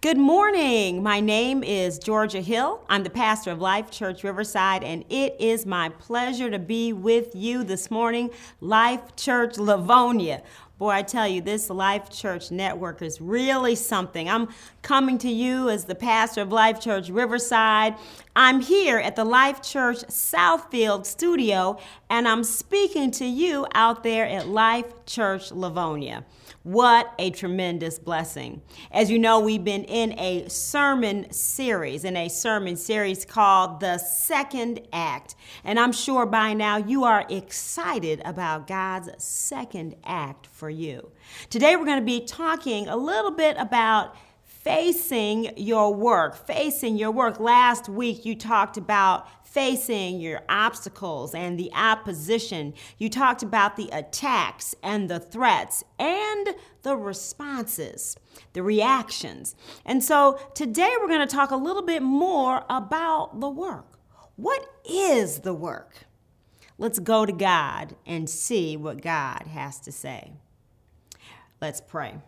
Good morning. My name is Georgia Hill. I'm the pastor of Life Church Riverside, and it is my pleasure to be with you this morning, Life Church Livonia. Boy, I tell you, this Life Church network is really something. I'm coming to you as the pastor of Life Church Riverside. I'm here at the Life Church Southfield studio, and I'm speaking to you out there at Life Church Livonia. What a tremendous blessing. As you know, we've been in a sermon series, in a sermon series called The Second Act. And I'm sure by now you are excited about God's second act for you. Today we're going to be talking a little bit about facing your work, facing your work. Last week you talked about facing your obstacles and the opposition. You talked about the attacks and the threats and the responses, the reactions. And so today we're going to talk a little bit more about the work. What is the work? Let's go to God and see what God has to say. Let's pray.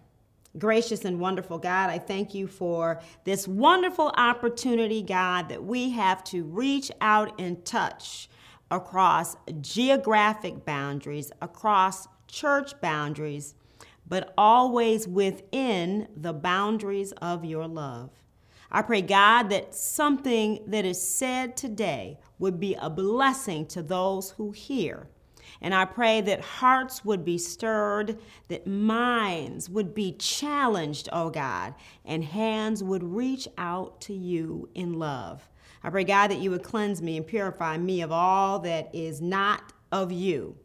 Gracious and wonderful God, I thank you for this wonderful opportunity, God, that we have to reach out and touch across geographic boundaries, across church boundaries, but always within the boundaries of your love. I pray, God, that something that is said today would be a blessing to those who hear and I pray that hearts would be stirred, that minds would be challenged, oh God, and hands would reach out to you in love. I pray, God, that you would cleanse me and purify me of all that is not of you.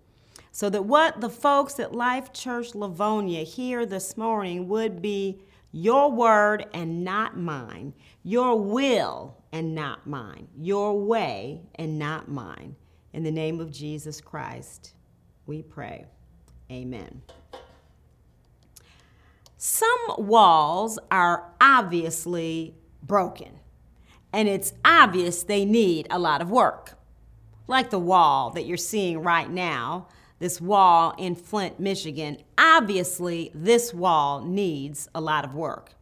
So that what the folks at Life Church Livonia hear this morning would be your word and not mine, your will and not mine, your way and not mine. In the name of Jesus Christ, we pray. Amen. Some walls are obviously broken, and it's obvious they need a lot of work. Like the wall that you're seeing right now, this wall in Flint, Michigan. Obviously, this wall needs a lot of work.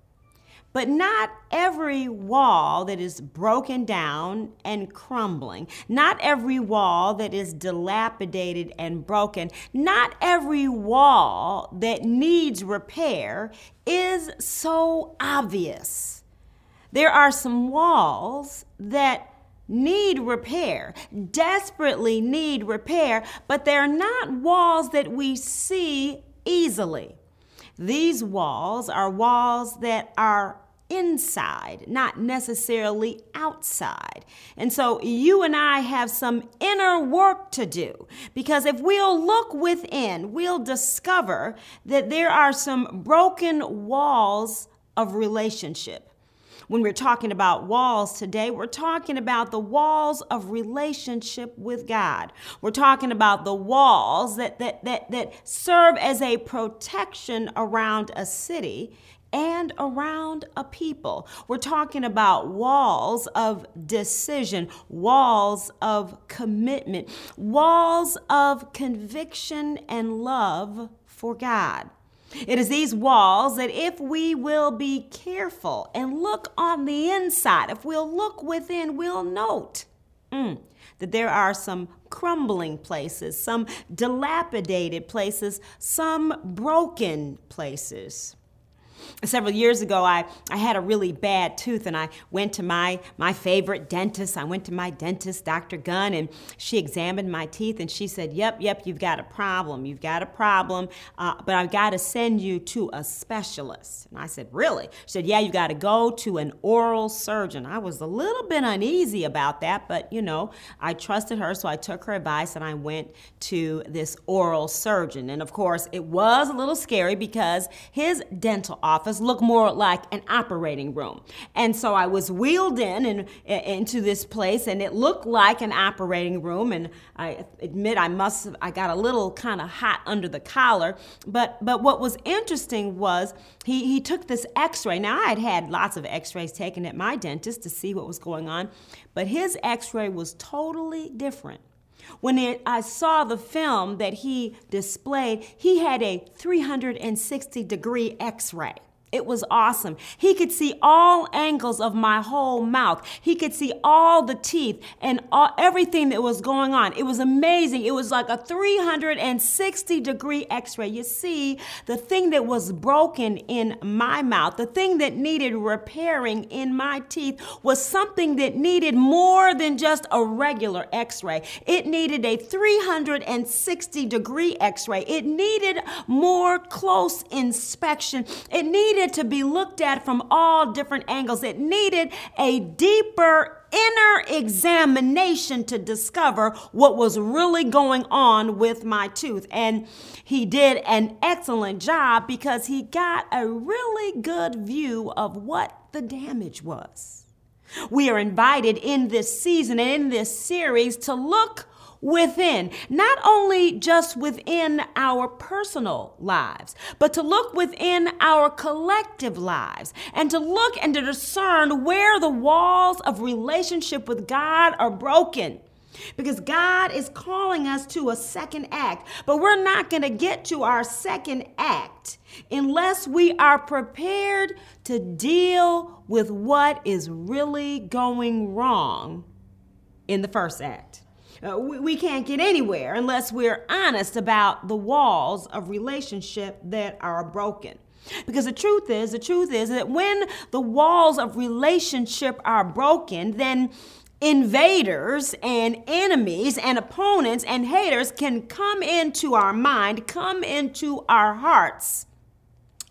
But not every wall that is broken down and crumbling, not every wall that is dilapidated and broken, not every wall that needs repair is so obvious. There are some walls that need repair, desperately need repair, but they're not walls that we see easily. These walls are walls that are inside, not necessarily outside. And so you and I have some inner work to do because if we'll look within, we'll discover that there are some broken walls of relationship. When we're talking about walls today, we're talking about the walls of relationship with God. We're talking about the walls that, that, that, that serve as a protection around a city and around a people. We're talking about walls of decision, walls of commitment, walls of conviction and love for God. It is these walls that, if we will be careful and look on the inside, if we'll look within, we'll note mm, that there are some crumbling places, some dilapidated places, some broken places several years ago I, I had a really bad tooth and i went to my, my favorite dentist. I went to my dentist dr gunn and she examined my teeth and she said yep yep you've got a problem you've got a problem uh, but i've got to send you to a specialist. And i said really? She said yeah you got to go to an oral surgeon. I was a little bit uneasy about that but you know i trusted her so i took her advice and i went to this oral surgeon. And of course it was a little scary because his dental office office more like an operating room. And so I was wheeled in and eh, into this place and it looked like an operating room and I admit I must have, I got a little kind of hot under the collar, but but what was interesting was he he took this x-ray. Now I had had lots of x-rays taken at my dentist to see what was going on, but his x-ray was totally different. When it, I saw the film that he displayed, he had a 360 degree x ray. It was awesome. He could see all angles of my whole mouth. He could see all the teeth and all, everything that was going on. It was amazing. It was like a 360 degree x ray. You see, the thing that was broken in my mouth, the thing that needed repairing in my teeth, was something that needed more than just a regular x ray. It needed a 360 degree x ray. It needed more close inspection. It needed needed to be looked at from all different angles. It needed a deeper inner examination to discover what was really going on with my tooth. And he did an excellent job because he got a really good view of what the damage was. We are invited in this season and in this series to look within, not only just within our personal lives, but to look within our collective lives and to look and to discern where the walls of relationship with God are broken. Because God is calling us to a second act, but we're not going to get to our second act unless we are prepared to deal with what is really going wrong in the first act. Uh, we, we can't get anywhere unless we're honest about the walls of relationship that are broken. Because the truth is, the truth is that when the walls of relationship are broken, then invaders and enemies and opponents and haters can come into our mind, come into our hearts,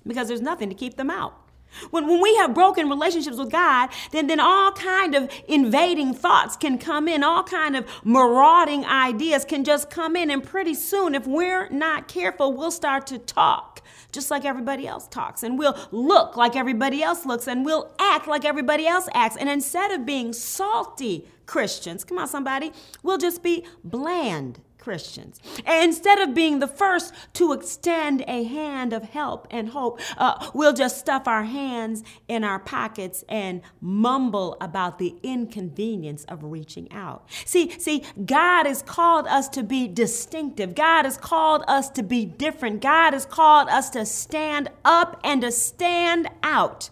because there's nothing to keep them out. When, when we have broken relationships with God, then, then all kind of invading thoughts can come in, all kind of marauding ideas can just come in, and pretty soon, if we're not careful, we'll start to talk just like everybody else talks, and we'll look like everybody else looks, and we'll act like everybody else acts. And instead of being salty Christians, come on, somebody, we'll just be bland Christians. And instead of being the first to extend a hand of help and hope, uh, we'll just stuff our hands in our pockets and mumble about the inconvenience of reaching out. See, see, God has called us to be distinctive. God has called us to be different. God has called us to stand up and to stand out.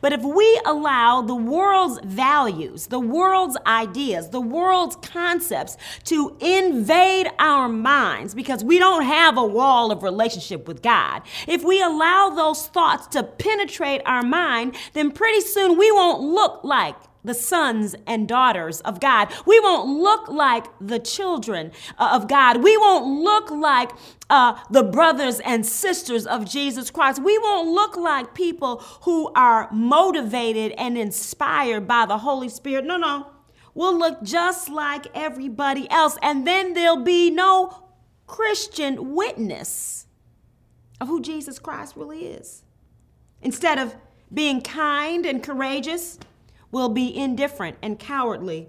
But if we allow the world's values, the world's ideas, the world's concepts to invade our minds because we don't have a wall of relationship with God, if we allow those thoughts to penetrate our mind, then pretty soon we won't look like the sons and daughters of God. We won't look like the children uh, of God. We won't look like uh, the brothers and sisters of Jesus Christ. We won't look like people who are motivated and inspired by the Holy Spirit. No, no. We'll look just like everybody else, and then there'll be no Christian witness of who Jesus Christ really is. Instead of being kind and courageous, will be indifferent and cowardly.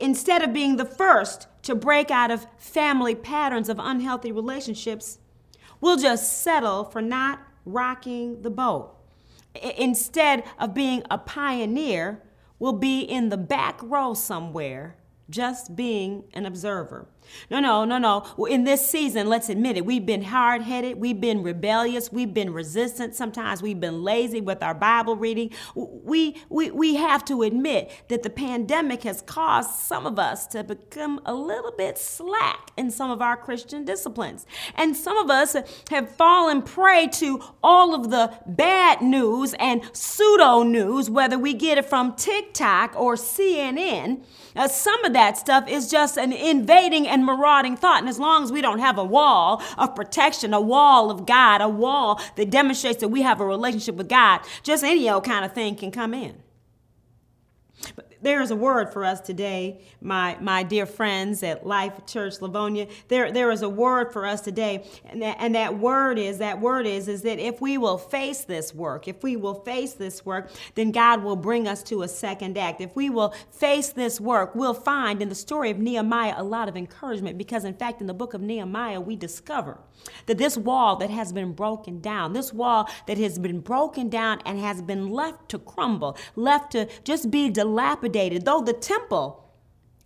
Instead of being the first to break out of family patterns of unhealthy relationships, we'll just settle for not rocking the boat. Instead of being a pioneer, we'll be in the back row somewhere, just being an observer. No, no, no, no. In this season, let's admit it, we've been hard headed, we've been rebellious, we've been resistant. Sometimes we've been lazy with our Bible reading. We, we, we have to admit that the pandemic has caused some of us to become a little bit slack in some of our Christian disciplines. And some of us have fallen prey to all of the bad news and pseudo news, whether we get it from TikTok or CNN. Uh, some of that stuff is just an invading and marauding thought. And as long as we don't have a wall of protection, a wall of God, a wall that demonstrates that we have a relationship with God, just any old kind of thing can come in. But there is a word for us today, my, my dear friends at Life Church Livonia. There, there is a word for us today, and that, and that word is that word is is that if we will face this work, if we will face this work, then God will bring us to a second act. If we will face this work, we'll find in the story of Nehemiah a lot of encouragement because, in fact, in the book of Nehemiah, we discover that this wall that has been broken down, this wall that has been broken down and has been left to crumble, left to just be dilapidated, though the temple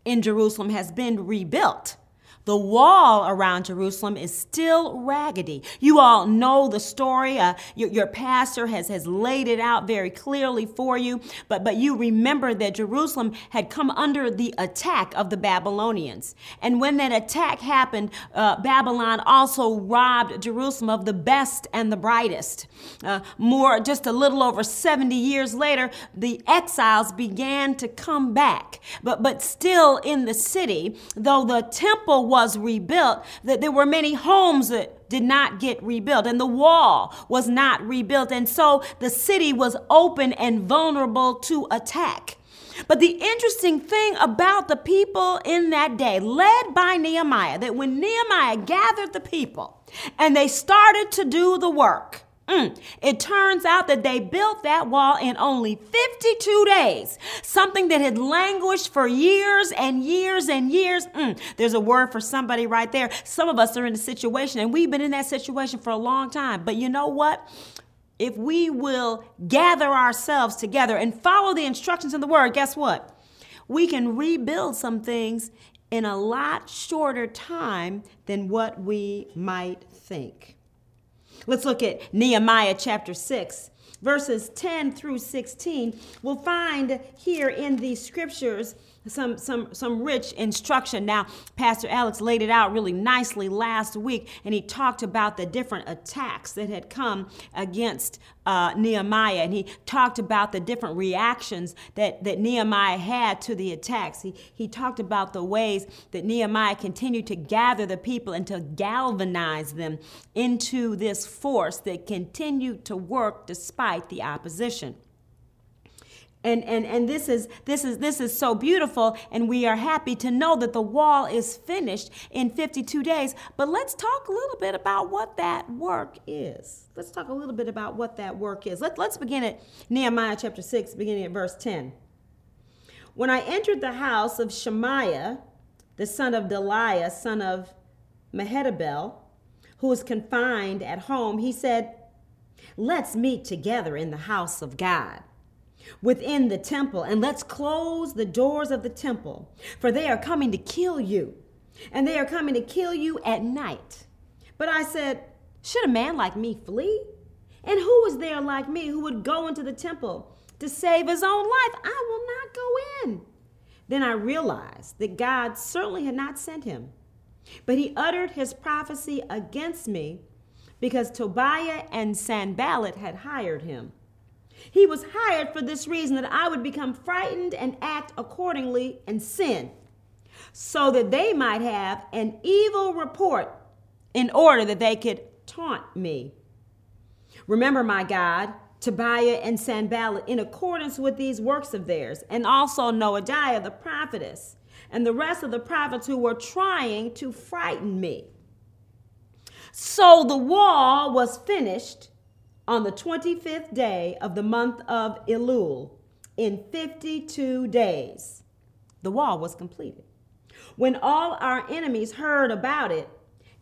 in Jerusalem has been rebuilt, The wall around Jerusalem is still raggedy. You all know the story. Uh, your, your, pastor has, has laid it out very clearly for you. But, but you remember that Jerusalem had come under the attack of the Babylonians. And when that attack happened, uh, Babylon also robbed Jerusalem of the best and the brightest. Uh, more, just a little over 70 years later, the exiles began to come back. But, but still in the city, though the temple was rebuilt, that there were many homes that did not get rebuilt and the wall was not rebuilt. And so the city was open and vulnerable to attack. But the interesting thing about the people in that day, led by Nehemiah, that when Nehemiah gathered the people and they started to do the work, Mm. It turns out that they built that wall in only 52 days, something that had languished for years and years and years. Mm. There's a word for somebody right there. Some of us are in a situation, and we've been in that situation for a long time. But you know what? If we will gather ourselves together and follow the instructions in the word, guess what? We can rebuild some things in a lot shorter time than what we might think. Let's look at Nehemiah chapter 6, verses 10 through 16. We'll find here in these scriptures some some some rich instruction. Now, Pastor Alex laid it out really nicely last week, and he talked about the different attacks that had come against uh, Nehemiah, and he talked about the different reactions that, that Nehemiah had to the attacks. He, he talked about the ways that Nehemiah continued to gather the people and to galvanize them into this force that continued to work despite the opposition and and and this is this is this is so beautiful and we are happy to know that the wall is finished in 52 days. But let's talk a little bit about what that work is. Let's talk a little bit about what that work is. Let, let's begin at nehemiah chapter 6 beginning at verse 10 when i entered the house of shemaiah the son of delaiah son of mehetabel who was confined at home he said let's meet together in the house of god within the temple, and let's close the doors of the temple, for they are coming to kill you, and they are coming to kill you at night. But I said, Should a man like me flee? And who is there like me who would go into the temple to save his own life? I will not go in. Then I realized that God certainly had not sent him, but he uttered his prophecy against me because Tobiah and Sanballat had hired him. He was hired for this reason that I would become frightened and act accordingly and sin, so that they might have an evil report in order that they could taunt me. Remember, my God, Tobiah and Sanballat in accordance with these works of theirs, and also Noadiah the prophetess, and the rest of the prophets who were trying to frighten me. So the wall was finished on the 25th day of the month of Elul in 52 days. The wall was completed. When all our enemies heard about it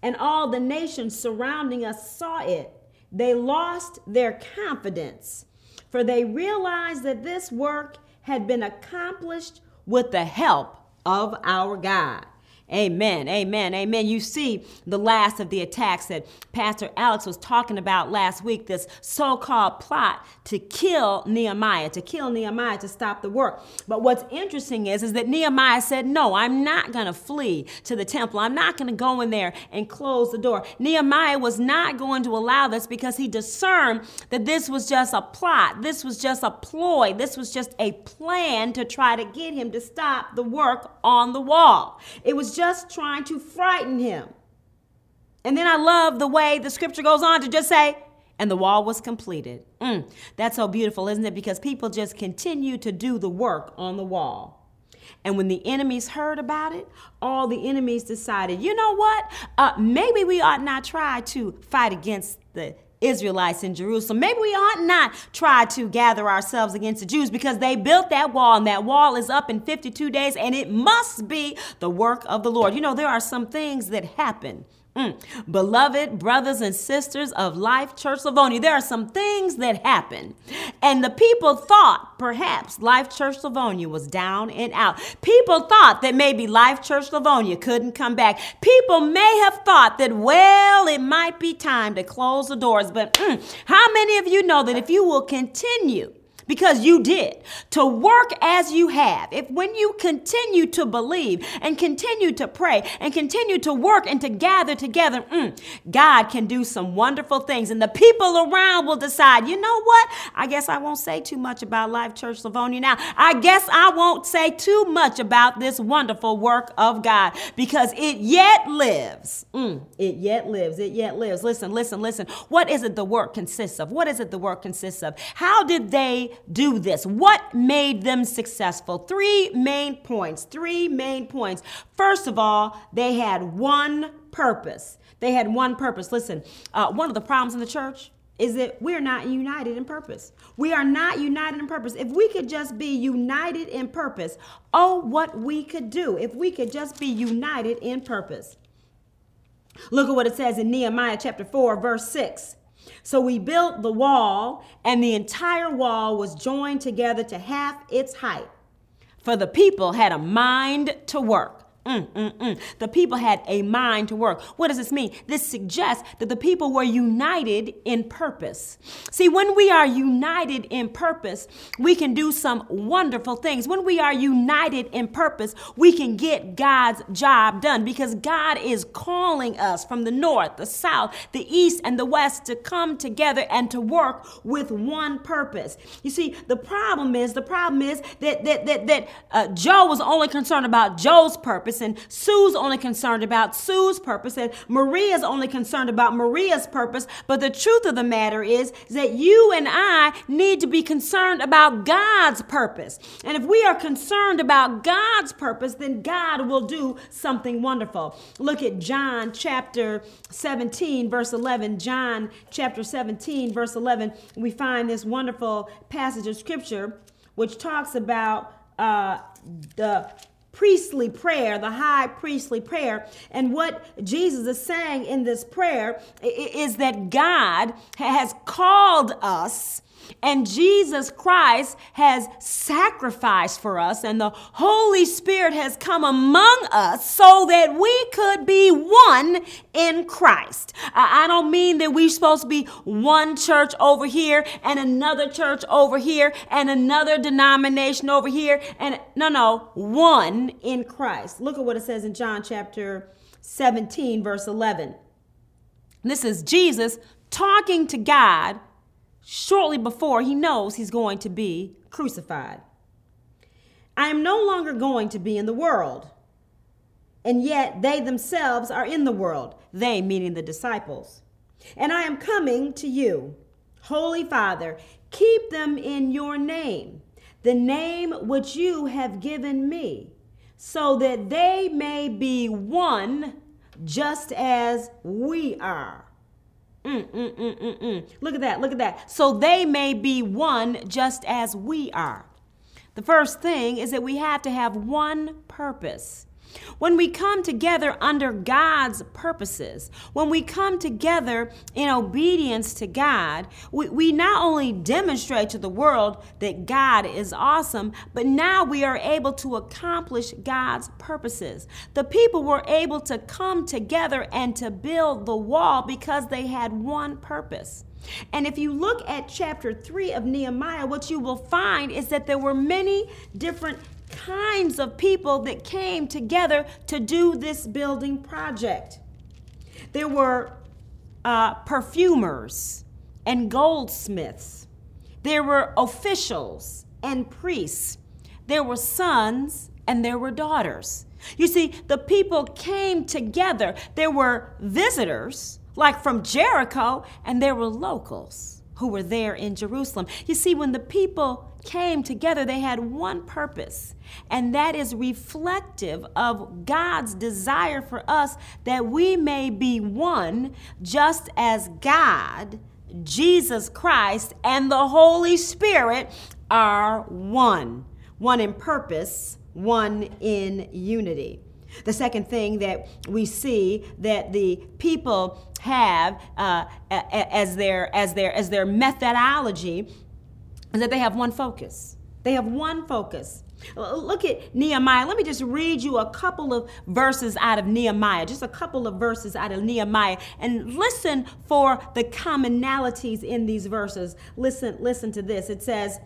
and all the nations surrounding us saw it, they lost their confidence, for they realized that this work had been accomplished with the help of our God. Amen. Amen. Amen. You see the last of the attacks that Pastor Alex was talking about last week, this so called plot to kill Nehemiah, to kill Nehemiah to stop the work. But what's interesting is, is that Nehemiah said, No, I'm not going to flee to the temple. I'm not going to go in there and close the door. Nehemiah was not going to allow this because he discerned that this was just a plot. This was just a ploy. This was just a plan to try to get him to stop the work on the wall. It was just trying to frighten him. And then I love the way the scripture goes on to just say, and the wall was completed. Mm, that's so beautiful, isn't it? Because people just continue to do the work on the wall. And when the enemies heard about it, all the enemies decided, you know what? Uh, maybe we ought not try to fight against the Israelites in Jerusalem. Maybe we ought not try to gather ourselves against the Jews because they built that wall and that wall is up in 52 days and it must be the work of the Lord. You know, there are some things that happen Mm. Beloved brothers and sisters of Life Church Livonia, there are some things that happen. And the people thought perhaps Life Church Livonia was down and out. People thought that maybe Life Church Livonia couldn't come back. People may have thought that, well, it might be time to close the doors. But mm, how many of you know that if you will continue, because you did. To work as you have. If when you continue to believe and continue to pray and continue to work and to gather together mm, god can do some wonderful things and the people around will decide you know what? I guess i won't say too much about life church livonia now. I guess i won't say too much about this wonderful work of god because it yet lives. Mm, it yet lives. It yet lives. Listen listen listen. What is it the work consists of? What is it the work consists of? How did they do this? What made them successful? Three main points. Three main points. First of all, they had one purpose. They had one purpose. Listen, uh, one of the problems in the church is that we're not united in purpose. We are not united in purpose. If we could just be united in purpose, oh, what we could do if we could just be united in purpose. Look at what it says in Nehemiah chapter 4, verse 6. So we built the wall, and the entire wall was joined together to half its height. For the people had a mind to work. Mm, mm, mm. The people had a mind to work. What does this mean? This suggests that the people were united in purpose. See, when we are united in purpose, we can do some wonderful things. When we are united in purpose, we can get God's job done because God is calling us from the north, the south, the east, and the west to come together and to work with one purpose. You see, the problem is the problem is that that that, that uh, Joe was only concerned about Joe's purpose purpose, and Sue's only concerned about Sue's purpose, and Maria's only concerned about Maria's purpose. But the truth of the matter is, is that you and I need to be concerned about God's purpose. And if we are concerned about God's purpose, then God will do something wonderful. Look at John chapter 17, verse 11. John chapter 17, verse 11, we find this wonderful passage of scripture which talks about uh, the priestly prayer, the high priestly prayer. And what Jesus is saying in this prayer is that God has called us and Jesus Christ has sacrificed for us, and the Holy Spirit has come among us so that we could be one in Christ. I don't mean that we're supposed to be one church over here and another church over here and another denomination over here. And no, no, one in Christ. Look at what it says in John chapter 17, verse 11. This is Jesus talking to God shortly before he knows he's going to be crucified. I am no longer going to be in the world, and yet they themselves are in the world, they meaning the disciples. And I am coming to you. Holy Father, keep them in your name, the name which you have given me, so that they may be one just as we are. Mm, mm, mm, mm, mm. Look at that, look at that. So they may be one just as we are. The first thing is that we have to have one purpose. When we come together under God's purposes, when we come together in obedience to God, we, we not only demonstrate to the world that God is awesome, but now we are able to accomplish God's purposes. The people were able to come together and to build the wall because they had one purpose. And if you look at chapter 3 of Nehemiah, what you will find is that there were many different kinds of people that came together to do this building project. There were uh, perfumers and goldsmiths, there were officials and priests, there were sons and there were daughters. You see, the people came together. There were visitors, like from Jericho, and there were locals who were there in Jerusalem. You see, when the people came together, they had one purpose, and that is reflective of God's desire for us that we may be one, just as God, Jesus Christ, and the Holy Spirit are one. One in purpose, one in unity. The second thing that we see that the people have uh, as their as their as their methodology is that they have one focus. They have one focus. Look at Nehemiah. Let me just read you a couple of verses out of Nehemiah, just a couple of verses out of Nehemiah, and listen for the commonalities in these verses. Listen, listen to this. It says,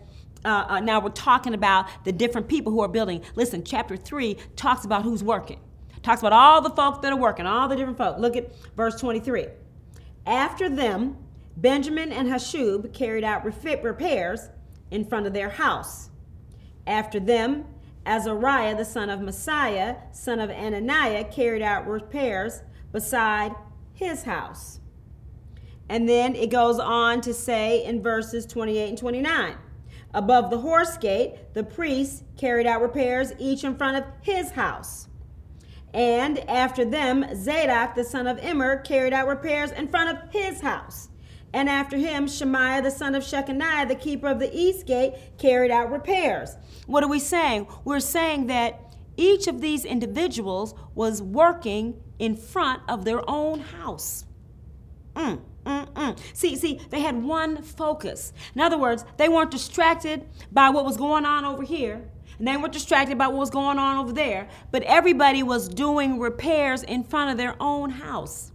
uh, uh, now we're talking about the different people who are building. Listen, chapter 3 talks about who's working, talks about all the folks that are working, all the different folks. Look at verse 23. After them, Benjamin and Hashub carried out repairs in front of their house. After them, Azariah, the son of Maaseiah, son of Ananiah, carried out repairs beside his house. And then it goes on to say in verses 28 and 29 Above the horse gate, the priests carried out repairs, each in front of his house. And after them, Zadok, the son of Immer, carried out repairs in front of his house. And after him, Shemaiah, the son of Shechaniah, the keeper of the east gate, carried out repairs. What are we saying? We're saying that each of these individuals was working in front of their own house. Mm. Mm-mm. See, see, they had one focus. In other words, they weren't distracted by what was going on over here, and they weren't distracted by what was going on over there, but everybody was doing repairs in front of their own house.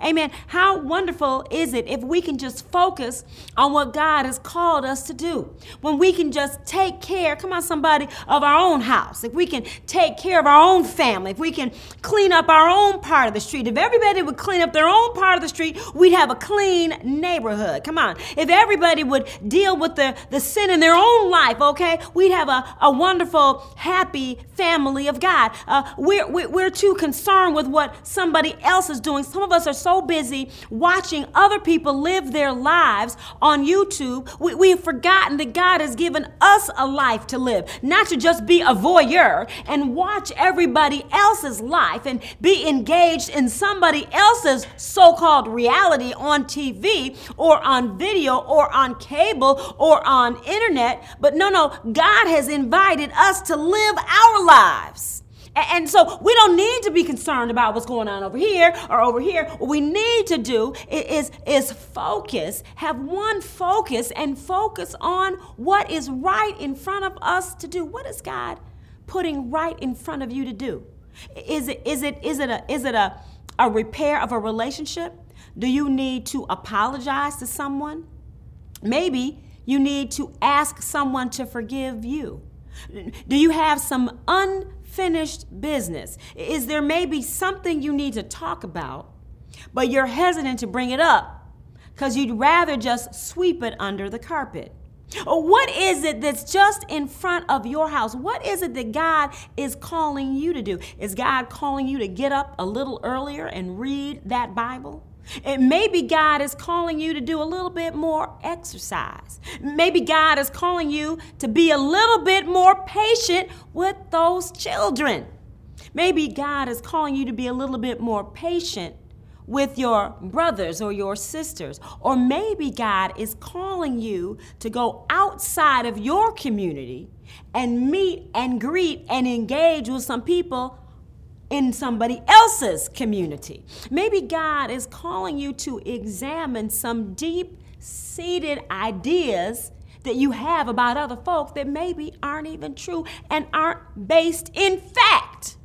Amen. How wonderful is it if we can just focus on what God has called us to do? When we can just take care, come on, somebody, of our own house. If we can take care of our own family. If we can clean up our own part of the street. If everybody would clean up their own part of the street, we'd have a clean neighborhood. Come on. If everybody would deal with the, the sin in their own life, okay, we'd have a, a wonderful, happy family of God. Uh, we're, we're too concerned with what somebody else is doing. Some of us are so busy watching other people live their lives on YouTube, we, we've forgotten that God has given us a life to live, not to just be a voyeur and watch everybody else's life and be engaged in somebody else's so called reality on TV or on video or on cable or on internet. But no, no, God has invited us to live our lives. And so we don't need to be concerned about what's going on over here or over here. What we need to do is, is focus, have one focus, and focus on what is right in front of us to do. What is God putting right in front of you to do? Is it, is it, is it, a, is it a, a repair of a relationship? Do you need to apologize to someone? Maybe you need to ask someone to forgive you. Do you have some un finished business. Is there maybe something you need to talk about, but you're hesitant to bring it up because you'd rather just sweep it under the carpet? Or what is it that's just in front of your house? What is it that God is calling you to do? Is God calling you to get up a little earlier and read that Bible? And maybe God is calling you to do a little bit more exercise. Maybe God is calling you to be a little bit more patient with those children. Maybe God is calling you to be a little bit more patient with your brothers or your sisters. Or maybe God is calling you to go outside of your community and meet and greet and engage with some people in somebody else's community. Maybe God is calling you to examine some deep seated ideas that you have about other folks that maybe aren't even true and aren't based in fact.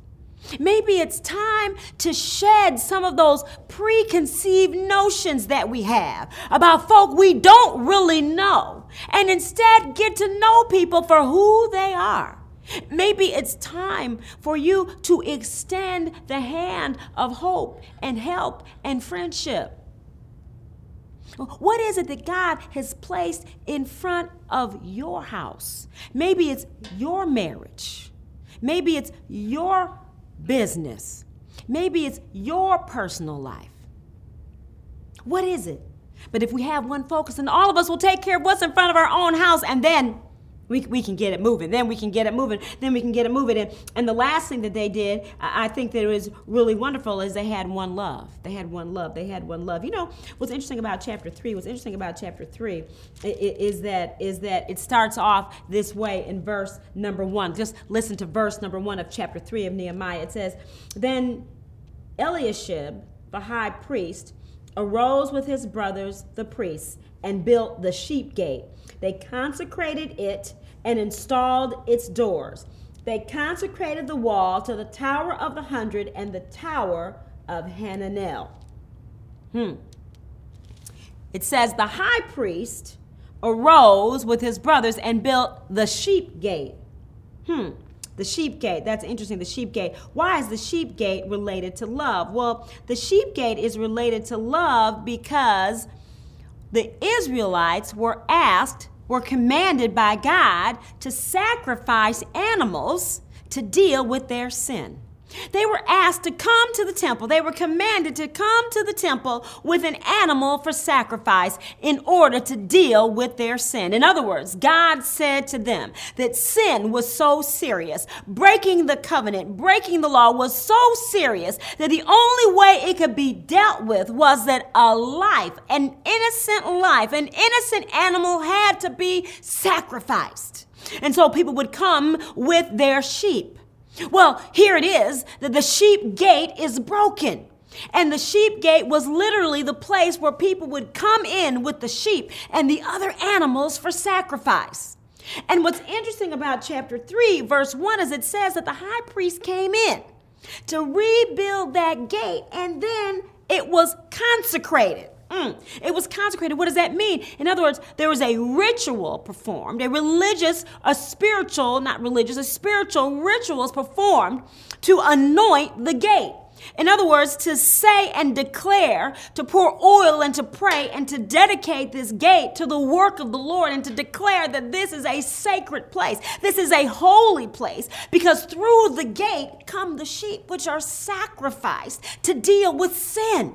Maybe it's time to shed some of those preconceived notions that we have about folk we don't really know and instead get to know people for who they are. Maybe it's time for you to extend the hand of hope and help and friendship. What is it that God has placed in front of your house? Maybe it's your marriage. Maybe it's your business. Maybe it's your personal life. What is it? But if we have one focus, and all of us will take care of what's in front of our own house, and then we, we can get it moving. Then we can get it moving. Then we can get it moving. And, and the last thing that they did, I, think that it was really wonderful, is they had one love. They had one love. They had one love. You know, what's interesting about chapter three, what's interesting about chapter three is that is that it starts off this way in verse number one. Just listen to verse number one of chapter three of Nehemiah. It says, Then Eliashib, the high priest, arose with his brothers, the priests, and built the sheep gate. They consecrated it and installed its doors. They consecrated the wall to the Tower of the Hundred and the Tower of Hananel. Hmm. It says the high priest arose with his brothers and built the sheep gate. Hmm. The sheep gate. That's interesting. The sheep gate. Why is the sheep gate related to love? Well, the sheep gate is related to love because the Israelites were asked were commanded by God to sacrifice animals to deal with their sin. They were asked to come to the temple. They were commanded to come to the temple with an animal for sacrifice in order to deal with their sin. In other words, God said to them that sin was so serious, breaking the covenant, breaking the law was so serious that the only way it could be dealt with was that a life, an innocent life, an innocent animal had to be sacrificed. And so people would come with their sheep. Well, here it is that the sheep gate is broken. And the sheep gate was literally the place where people would come in with the sheep and the other animals for sacrifice. And what's interesting about chapter 3, verse 1, is it says that the high priest came in to rebuild that gate and then it was consecrated. Mm. It was consecrated. What does that mean? In other words, there was a ritual performed, a religious, a spiritual, not religious, a spiritual rituals performed to anoint the gate. In other words, to say and declare, to pour oil and to pray and to dedicate this gate to the work of the Lord and to declare that this is a sacred place. This is a holy place because through the gate come the sheep which are sacrificed to deal with sin.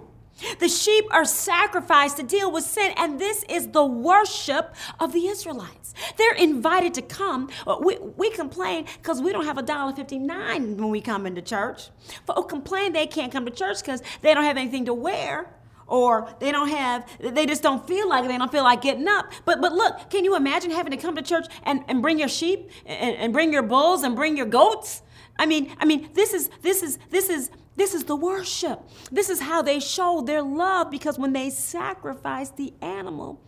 The sheep are sacrificed to deal with sin, and this is the worship of the Israelites. They're invited to come. Uh, we, we complain because we don't have a dollar fifty nine when we come into church. Folk complain they can't come to church because they don't have anything to wear or they don't have they just don't feel like they don't feel like getting up but but look can you imagine having to come to church and, and bring your sheep and, and bring your bulls and bring your goats i mean i mean this is this is this is this is the worship. This is how they showed their love because when they sacrificed the animal,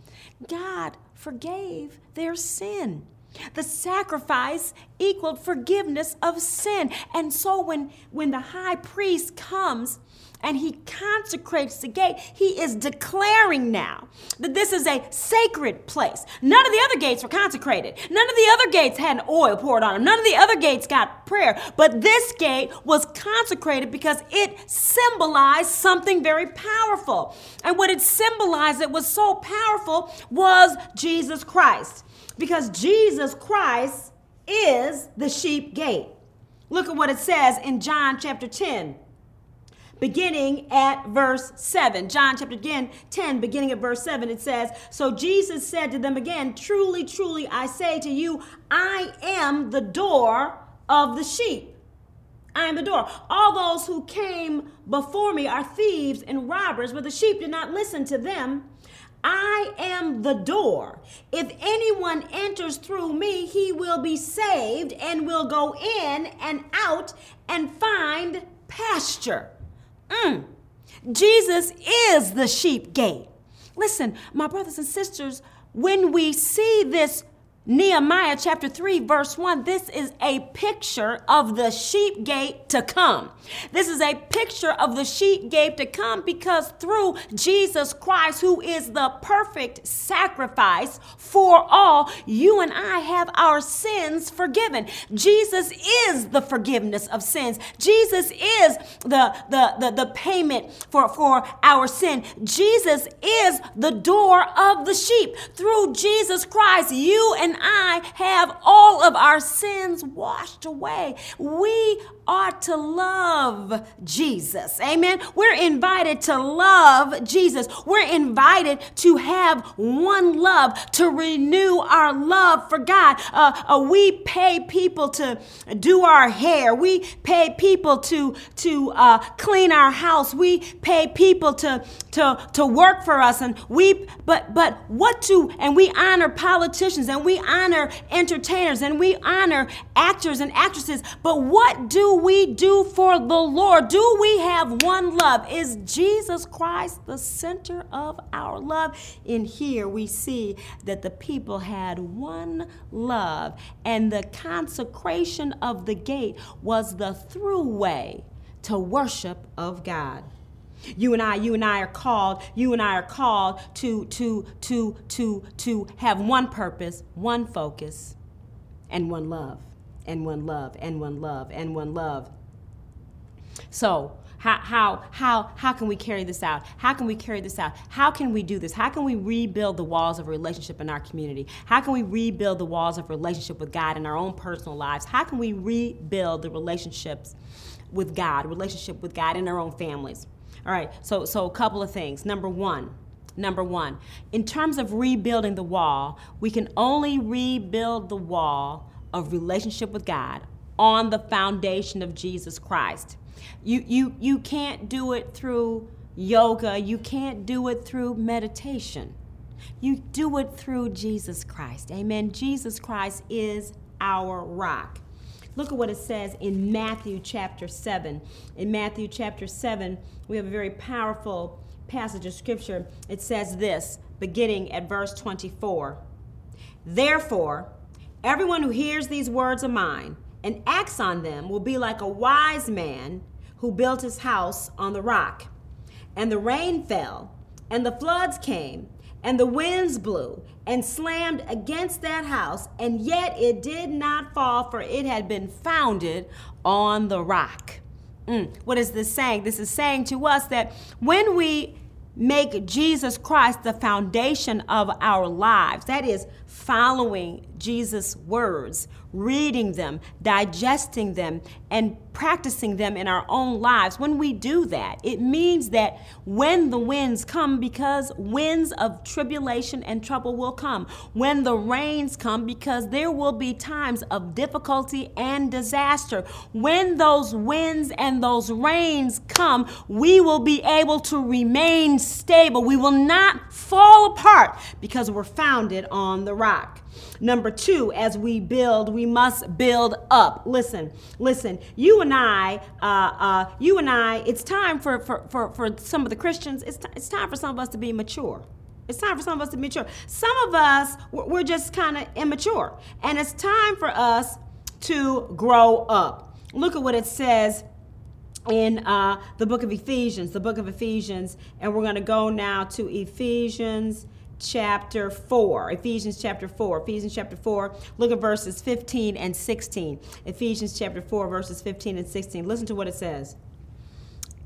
God forgave their sin. The sacrifice equaled forgiveness of sin. And so when, when the high priest comes and he consecrates the gate, he is declaring now that this is a sacred place. None of the other gates were consecrated. None of the other gates had oil poured on them. None of the other gates got prayer. But this gate was consecrated because it symbolized something very powerful. And what it symbolized that was so powerful was Jesus Christ. Because Jesus Christ is the sheep gate. Look at what it says in John chapter 10 beginning at verse 7. John chapter again 10, beginning at verse 7, it says, So Jesus said to them again, Truly, truly, I say to you, I am the door of the sheep. I am the door. All those who came before me are thieves and robbers, but the sheep did not listen to them. I am the door. If anyone enters through me, he will be saved and will go in and out and find pasture. Mm. Jesus is the sheep gate. Listen, my brothers and sisters, when we see this Nehemiah chapter 3, verse 1, this is a picture of the sheep gate to come. This is a picture of the sheep gate to come because through Jesus Christ, who is the perfect sacrifice for all, you and I have our sins forgiven. Jesus is the forgiveness of sins. Jesus is the, the, the, the payment for, for our sin. Jesus is the door of the sheep. Through Jesus Christ, you and and I have all of our sins washed away. We ought to love Jesus. Amen. We're invited to love Jesus. We're invited to have one love, to renew our love for God. Uh, uh, we pay people to do our hair. We pay people to to uh, clean our house. We pay people to to to work for us. And we but but what to and we honor politicians and we honor entertainers and we honor actors and actresses. But what do we do for the Lord? Do we have one love? Is Jesus Christ the center of our love? In here, we see that the people had one love, and the consecration of the gate was the throughway to worship of God. You and I, you and I are called, you and I are called to to to to to have one purpose, one focus, and one love, and one love, and one love, and one love. So, how, how, how, how can we carry this out? How can we carry this out? How can we do this? How can we rebuild the walls of relationship in our community? How can we rebuild the walls of relationship with God in our own personal lives? How can we rebuild the relationships with God, relationship with God in our own families? All right, so, so a couple of things. Number one, number one, in terms of rebuilding the wall, we can only rebuild the wall of relationship with God on the foundation of Jesus Christ. You, you, you can't do it through yoga, you can't do it through meditation. You do it through Jesus Christ. Amen. Jesus Christ is our rock. Look at what it says in Matthew chapter 7. In Matthew chapter 7, we have a very powerful passage of scripture. It says this, beginning at verse 24 Therefore, everyone who hears these words of mine and acts on them will be like a wise man who built his house on the rock. And the rain fell, and the floods came, and the winds blew and slammed against that house, and yet it did not fall, for it had been founded on the rock. Mm. What is this saying? This is saying to us that when we make Jesus Christ the foundation of our lives, that is, following Jesus' words, reading them, digesting them, and practicing them in our own lives, when we do that, it means that when the winds come, because winds of tribulation and trouble will come, when the rains come, because there will be times of difficulty and disaster, when those winds and those rains come, we will be able to remain stable. We will not fall apart because we're founded on the rock. Number two, as we build, we must build up. Listen, listen. You and I, uh, uh, you and I. It's time for for, for, for some of the Christians. It's t- it's time for some of us to be mature. It's time for some of us to be mature. Some of us, we're just kind of immature, and it's time for us to grow up. Look at what it says in uh, the book of Ephesians, the book of Ephesians, and we're going to go now to Ephesians chapter 4. Ephesians chapter 4. Ephesians chapter 4. Look at verses 15 and 16. Ephesians chapter 4, verses 15 and 16. Listen to what it says.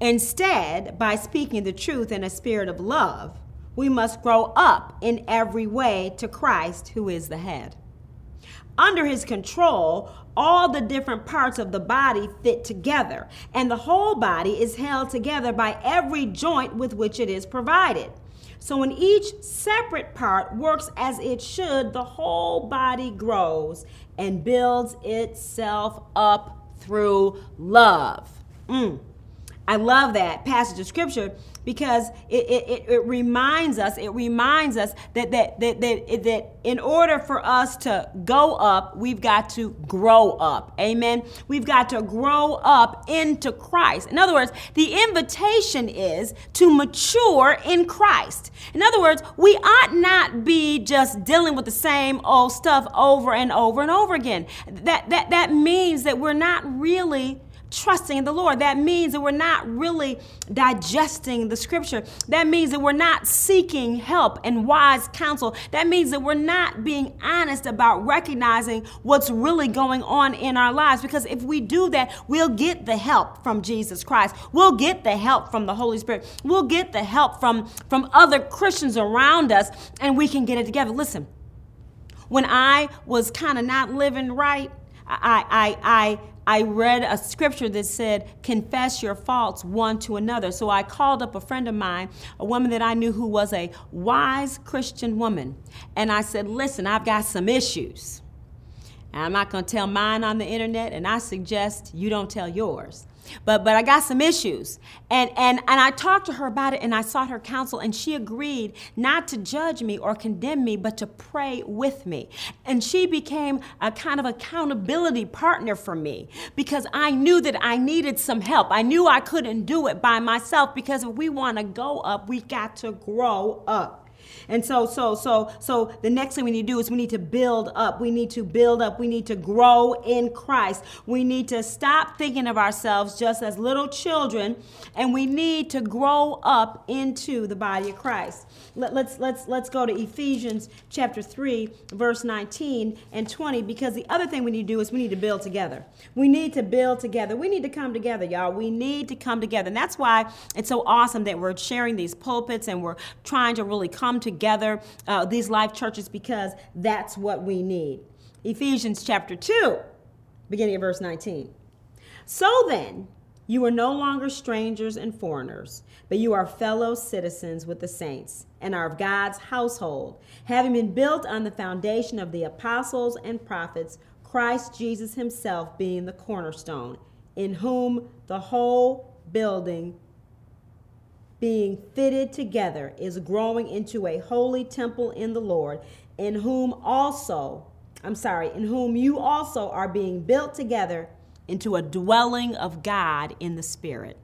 Instead, by speaking the truth in a spirit of love, we must grow up in every way to Christ, who is the head. Under his control, all the different parts of the body fit together, and the whole body is held together by every joint with which it is provided. So when each separate part works as it should, the whole body grows and builds itself up through love. Mm. I love that passage of scripture because it, it, it, reminds us, it reminds us that, that, that, that, that in order for us to go up, we've got to grow up. Amen. We've got to grow up into Christ. In other words, the invitation is to mature in Christ. In other words, we ought not be just dealing with the same old stuff over and over and over again. That, that, that means that we're not really trusting in the Lord. That means that we're not really digesting the scripture. That means that we're not seeking help and wise counsel. That means that we're not being honest about recognizing what's really going on in our lives. Because if we do that, we'll get the help from Jesus Christ. We'll get the help from the Holy Spirit. We'll get the help from, from other Christians around us, and we can get it together. Listen when I was kind of not living right, I, I, I, I read a scripture that said, confess your faults one to another. So I called up a friend of mine, a woman that I knew who was a wise Christian woman. And I said, listen, I've got some issues. And I'm not going to tell mine on the internet, and I suggest you don't tell yours but but I got some issues. And and and I talked to her about it and I sought her counsel and she agreed not to judge me or condemn me, but to pray with me. And she became a kind of accountability partner for me because I knew that I needed some help. I knew I couldn't do it by myself because if we want to go up, we got to grow up. And so, so, so, so the next thing we need to do is we need to build up. We need to build up. We need to grow in Christ. We need to stop thinking of ourselves just as little children, and we need to grow up into the body of Christ. Let, let's let's let's go to Ephesians chapter 3, verse 19 and 20, because the other thing we need to do is we need to build together. We need to build together. We need to come together, y'all. We need to come together. And that's why it's so awesome that we're sharing these pulpits and we're trying to really come together, uh, these life churches, because that's what we need. Ephesians chapter 2, beginning of verse 19. So then, you are no longer strangers and foreigners, but you are fellow citizens with the saints and are of God's household, having been built on the foundation of the apostles and prophets, Christ Jesus himself being the cornerstone, in whom the whole building being fitted together is growing into a holy temple in the Lord, in whom also, I'm sorry, in whom you also are being built together into a dwelling of God in the Spirit.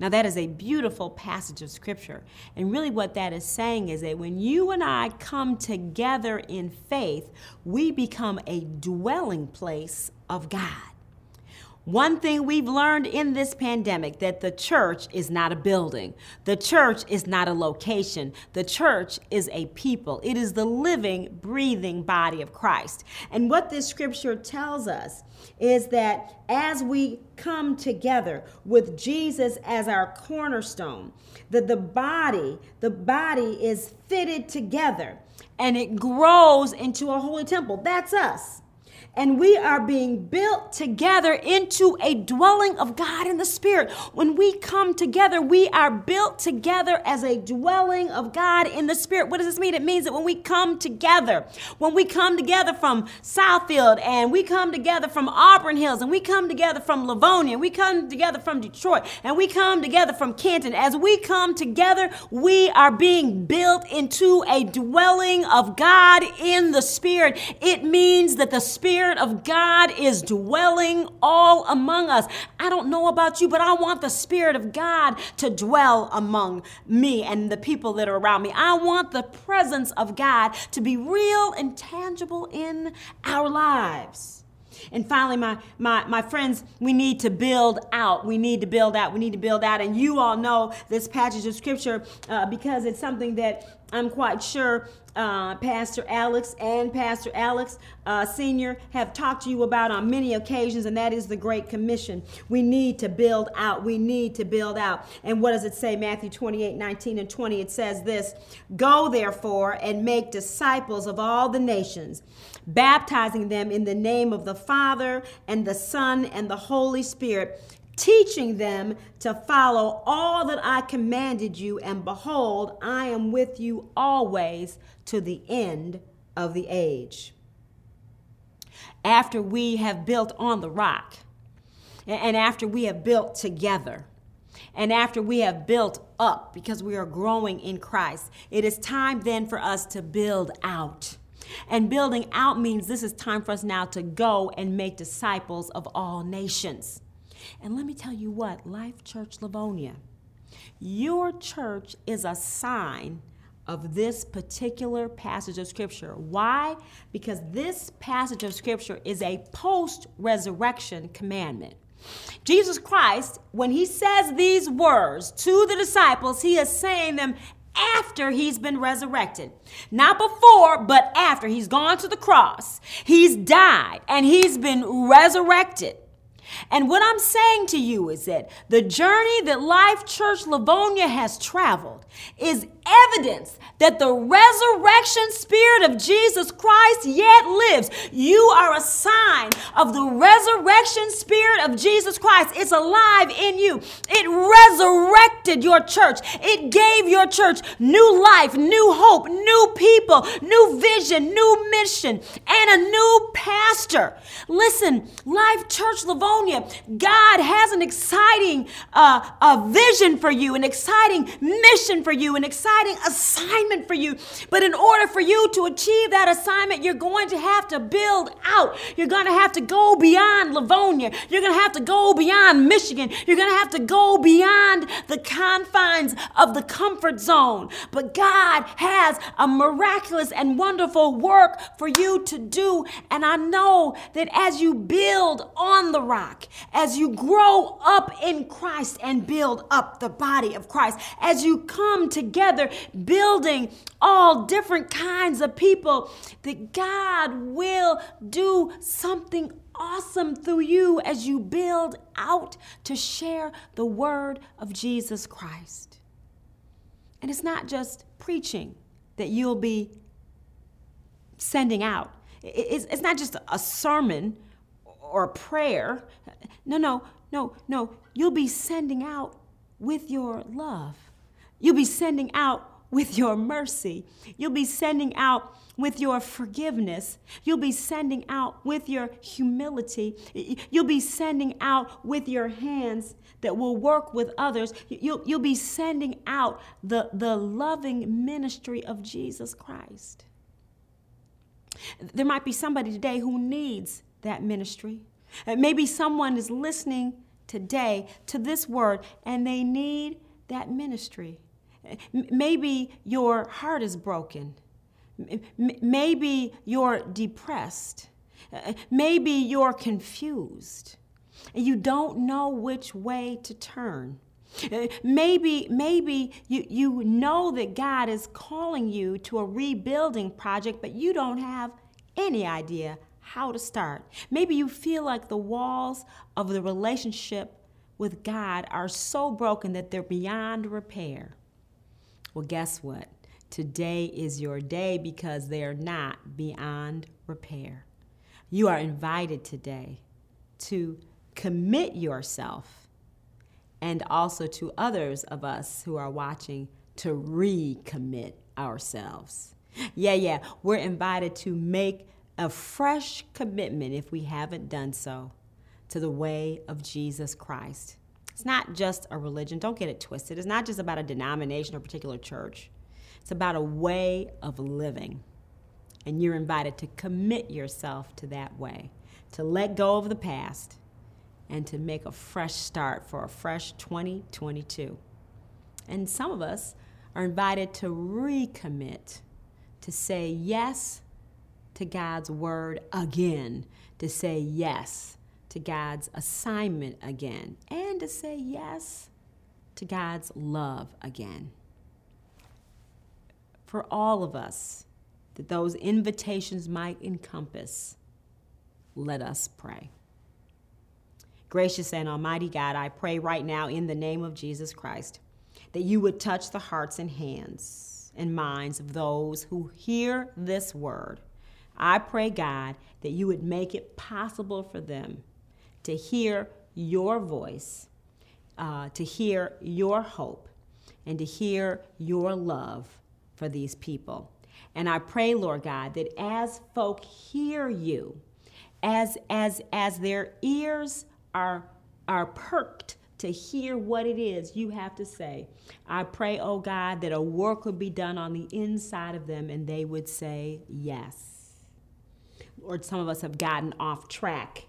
Now, that is a beautiful passage of Scripture. And really, what that is saying is that when you and I come together in faith, we become a dwelling place of God. One thing we've learned in this pandemic that the church is not a building. The church is not a location. The church is a people. It is the living, breathing body of Christ. And what this scripture tells us is that as we come together with Jesus as our cornerstone, that the body, the body is fitted together and it grows into a holy temple. That's us and we are being built together into a dwelling of God in the Spirit. When we come together, we are built together as a dwelling of God in the Spirit. What does this mean? It means that when we come together, when we come together from Southfield and we come together from Auburn Hills and we come together from Livonia, we come together from Detroit and we come together from Canton, as we come together, we are being built into a dwelling of God in the Spirit. It means that the Spirit Spirit of God is dwelling all among us. I don't know about you, but I want the Spirit of God to dwell among me and the people that are around me. I want the presence of God to be real and tangible in our lives. And finally, my, my, my friends, we need to build out. We need to build out. We need to build out. And you all know this passage of scripture uh, because it's something that I'm quite sure uh, Pastor Alex and Pastor Alex uh, Sr. have talked to you about on many occasions, and that is the Great Commission. We need to build out. We need to build out. And what does it say? Matthew 28 19 and 20. It says this Go therefore and make disciples of all the nations, baptizing them in the name of the Father and the Son and the Holy Spirit teaching them to follow all that I commanded you, and behold, I am with you always to the end of the age. After we have built on the rock, and after we have built together, and after we have built up because we are growing in Christ, it is time then for us to build out. And building out means this is time for us now to go and make disciples of all nations. And let me tell you what, Life Church Livonia, your church is a sign of this particular passage of Scripture. Why? Because this passage of Scripture is a post resurrection commandment. Jesus Christ, when he says these words to the disciples, he is saying them after he's been resurrected. Not before, but after. He's gone to the cross, he's died, and he's been resurrected. And what I'm saying to you is that the journey that Life Church Livonia has traveled is evidence that the resurrection spirit of Jesus Christ yet lives. You are a sign of the resurrection spirit of Jesus Christ. It's alive in you. It resurrected your church. It gave your church new life, new hope, new people, new vision, new mission, and a new pastor. Listen, Life Church Livonia, God has an exciting uh, a vision for you, an exciting mission for you, an exciting assignment for you. But in order for you to achieve that assignment, you're going to have to build out. You're going to have to go beyond Livonia. You're going to have to go beyond Michigan. You're going to have to go beyond the confines of the comfort zone. But God has a miraculous and wonderful work for you to do. And I know that as you build on the rock, as you grow up in Christ and build up the body of Christ, as you come together building all different kinds of people, that God will do something awesome through you as you build out to share the word of Jesus Christ. And it's not just preaching that you'll be sending out. It's, not just a sermon or a prayer. No, no, no, no. You'll be sending out with your love. You'll be sending out with your mercy. You'll be sending out with your forgiveness. You'll be sending out with your humility. You'll be sending out with your hands that will work with others. You'll, you'll be sending out the, the loving ministry of Jesus Christ. There might be somebody today who needs that ministry. Uh, maybe someone is listening today to this word and they need that ministry. Maybe your heart is broken. Maybe you're depressed. Uh, maybe you're confused. You don't know which way to turn. Uh, maybe, maybe you, you know that God is calling you to a rebuilding project, but you don't have any idea how to start. Maybe you feel like the walls of the relationship with God are so broken that they're beyond repair. Well, guess what? Today is your day because they are not beyond repair. You are invited today to commit yourself and also to others of us who are watching to recommit ourselves. Yeah, yeah, we're invited to make a fresh commitment if we haven't done so to the way of Jesus Christ. It's not just a religion, don't get it twisted. It's not just about a denomination or a particular church, it's about a way of living. And you're invited to commit yourself to that way, to let go of the past, and to make a fresh start for a fresh 2022. And some of us are invited to recommit, to say yes to God's word again, to say yes to God's assignment again, and to say yes to God's love again. For all of us, that those invitations might encompass, let us pray. Gracious and Almighty God, I pray right now in the name of Jesus Christ that you would touch the hearts and hands and minds of those who hear this word I pray, God, that you would make it possible for them to hear your voice, uh, to hear your hope, and to hear your love for these people. And I pray, Lord God, that as folk hear you, as as as their ears are are perked to hear what it is you have to say. I pray, oh God, that a work would be done on the inside of them and they would say yes or some of us have gotten off track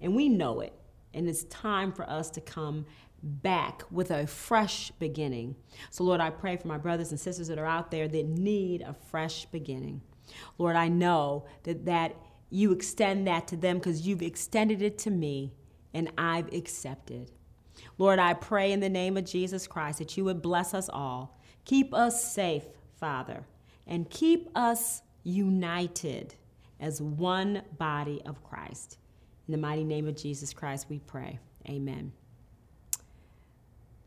and we know it. And it's time for us to come back with a fresh beginning. So, Lord, I pray for my brothers and sisters that are out there that need a fresh beginning. Lord, I know that, that you extend that to them because you've extended it to me and I've accepted. Lord, I pray in the name of Jesus Christ that you would bless us all. Keep us safe, Father, and keep us united as one body of Christ. In the mighty name of Jesus Christ, we pray. Amen.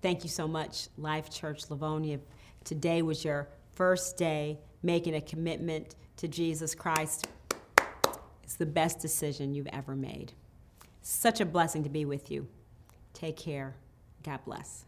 Thank you so much, Life Church Livonia. today was your first day making a commitment to Jesus Christ, it's the best decision you've ever made. Such a blessing to be with you. Take care. God bless.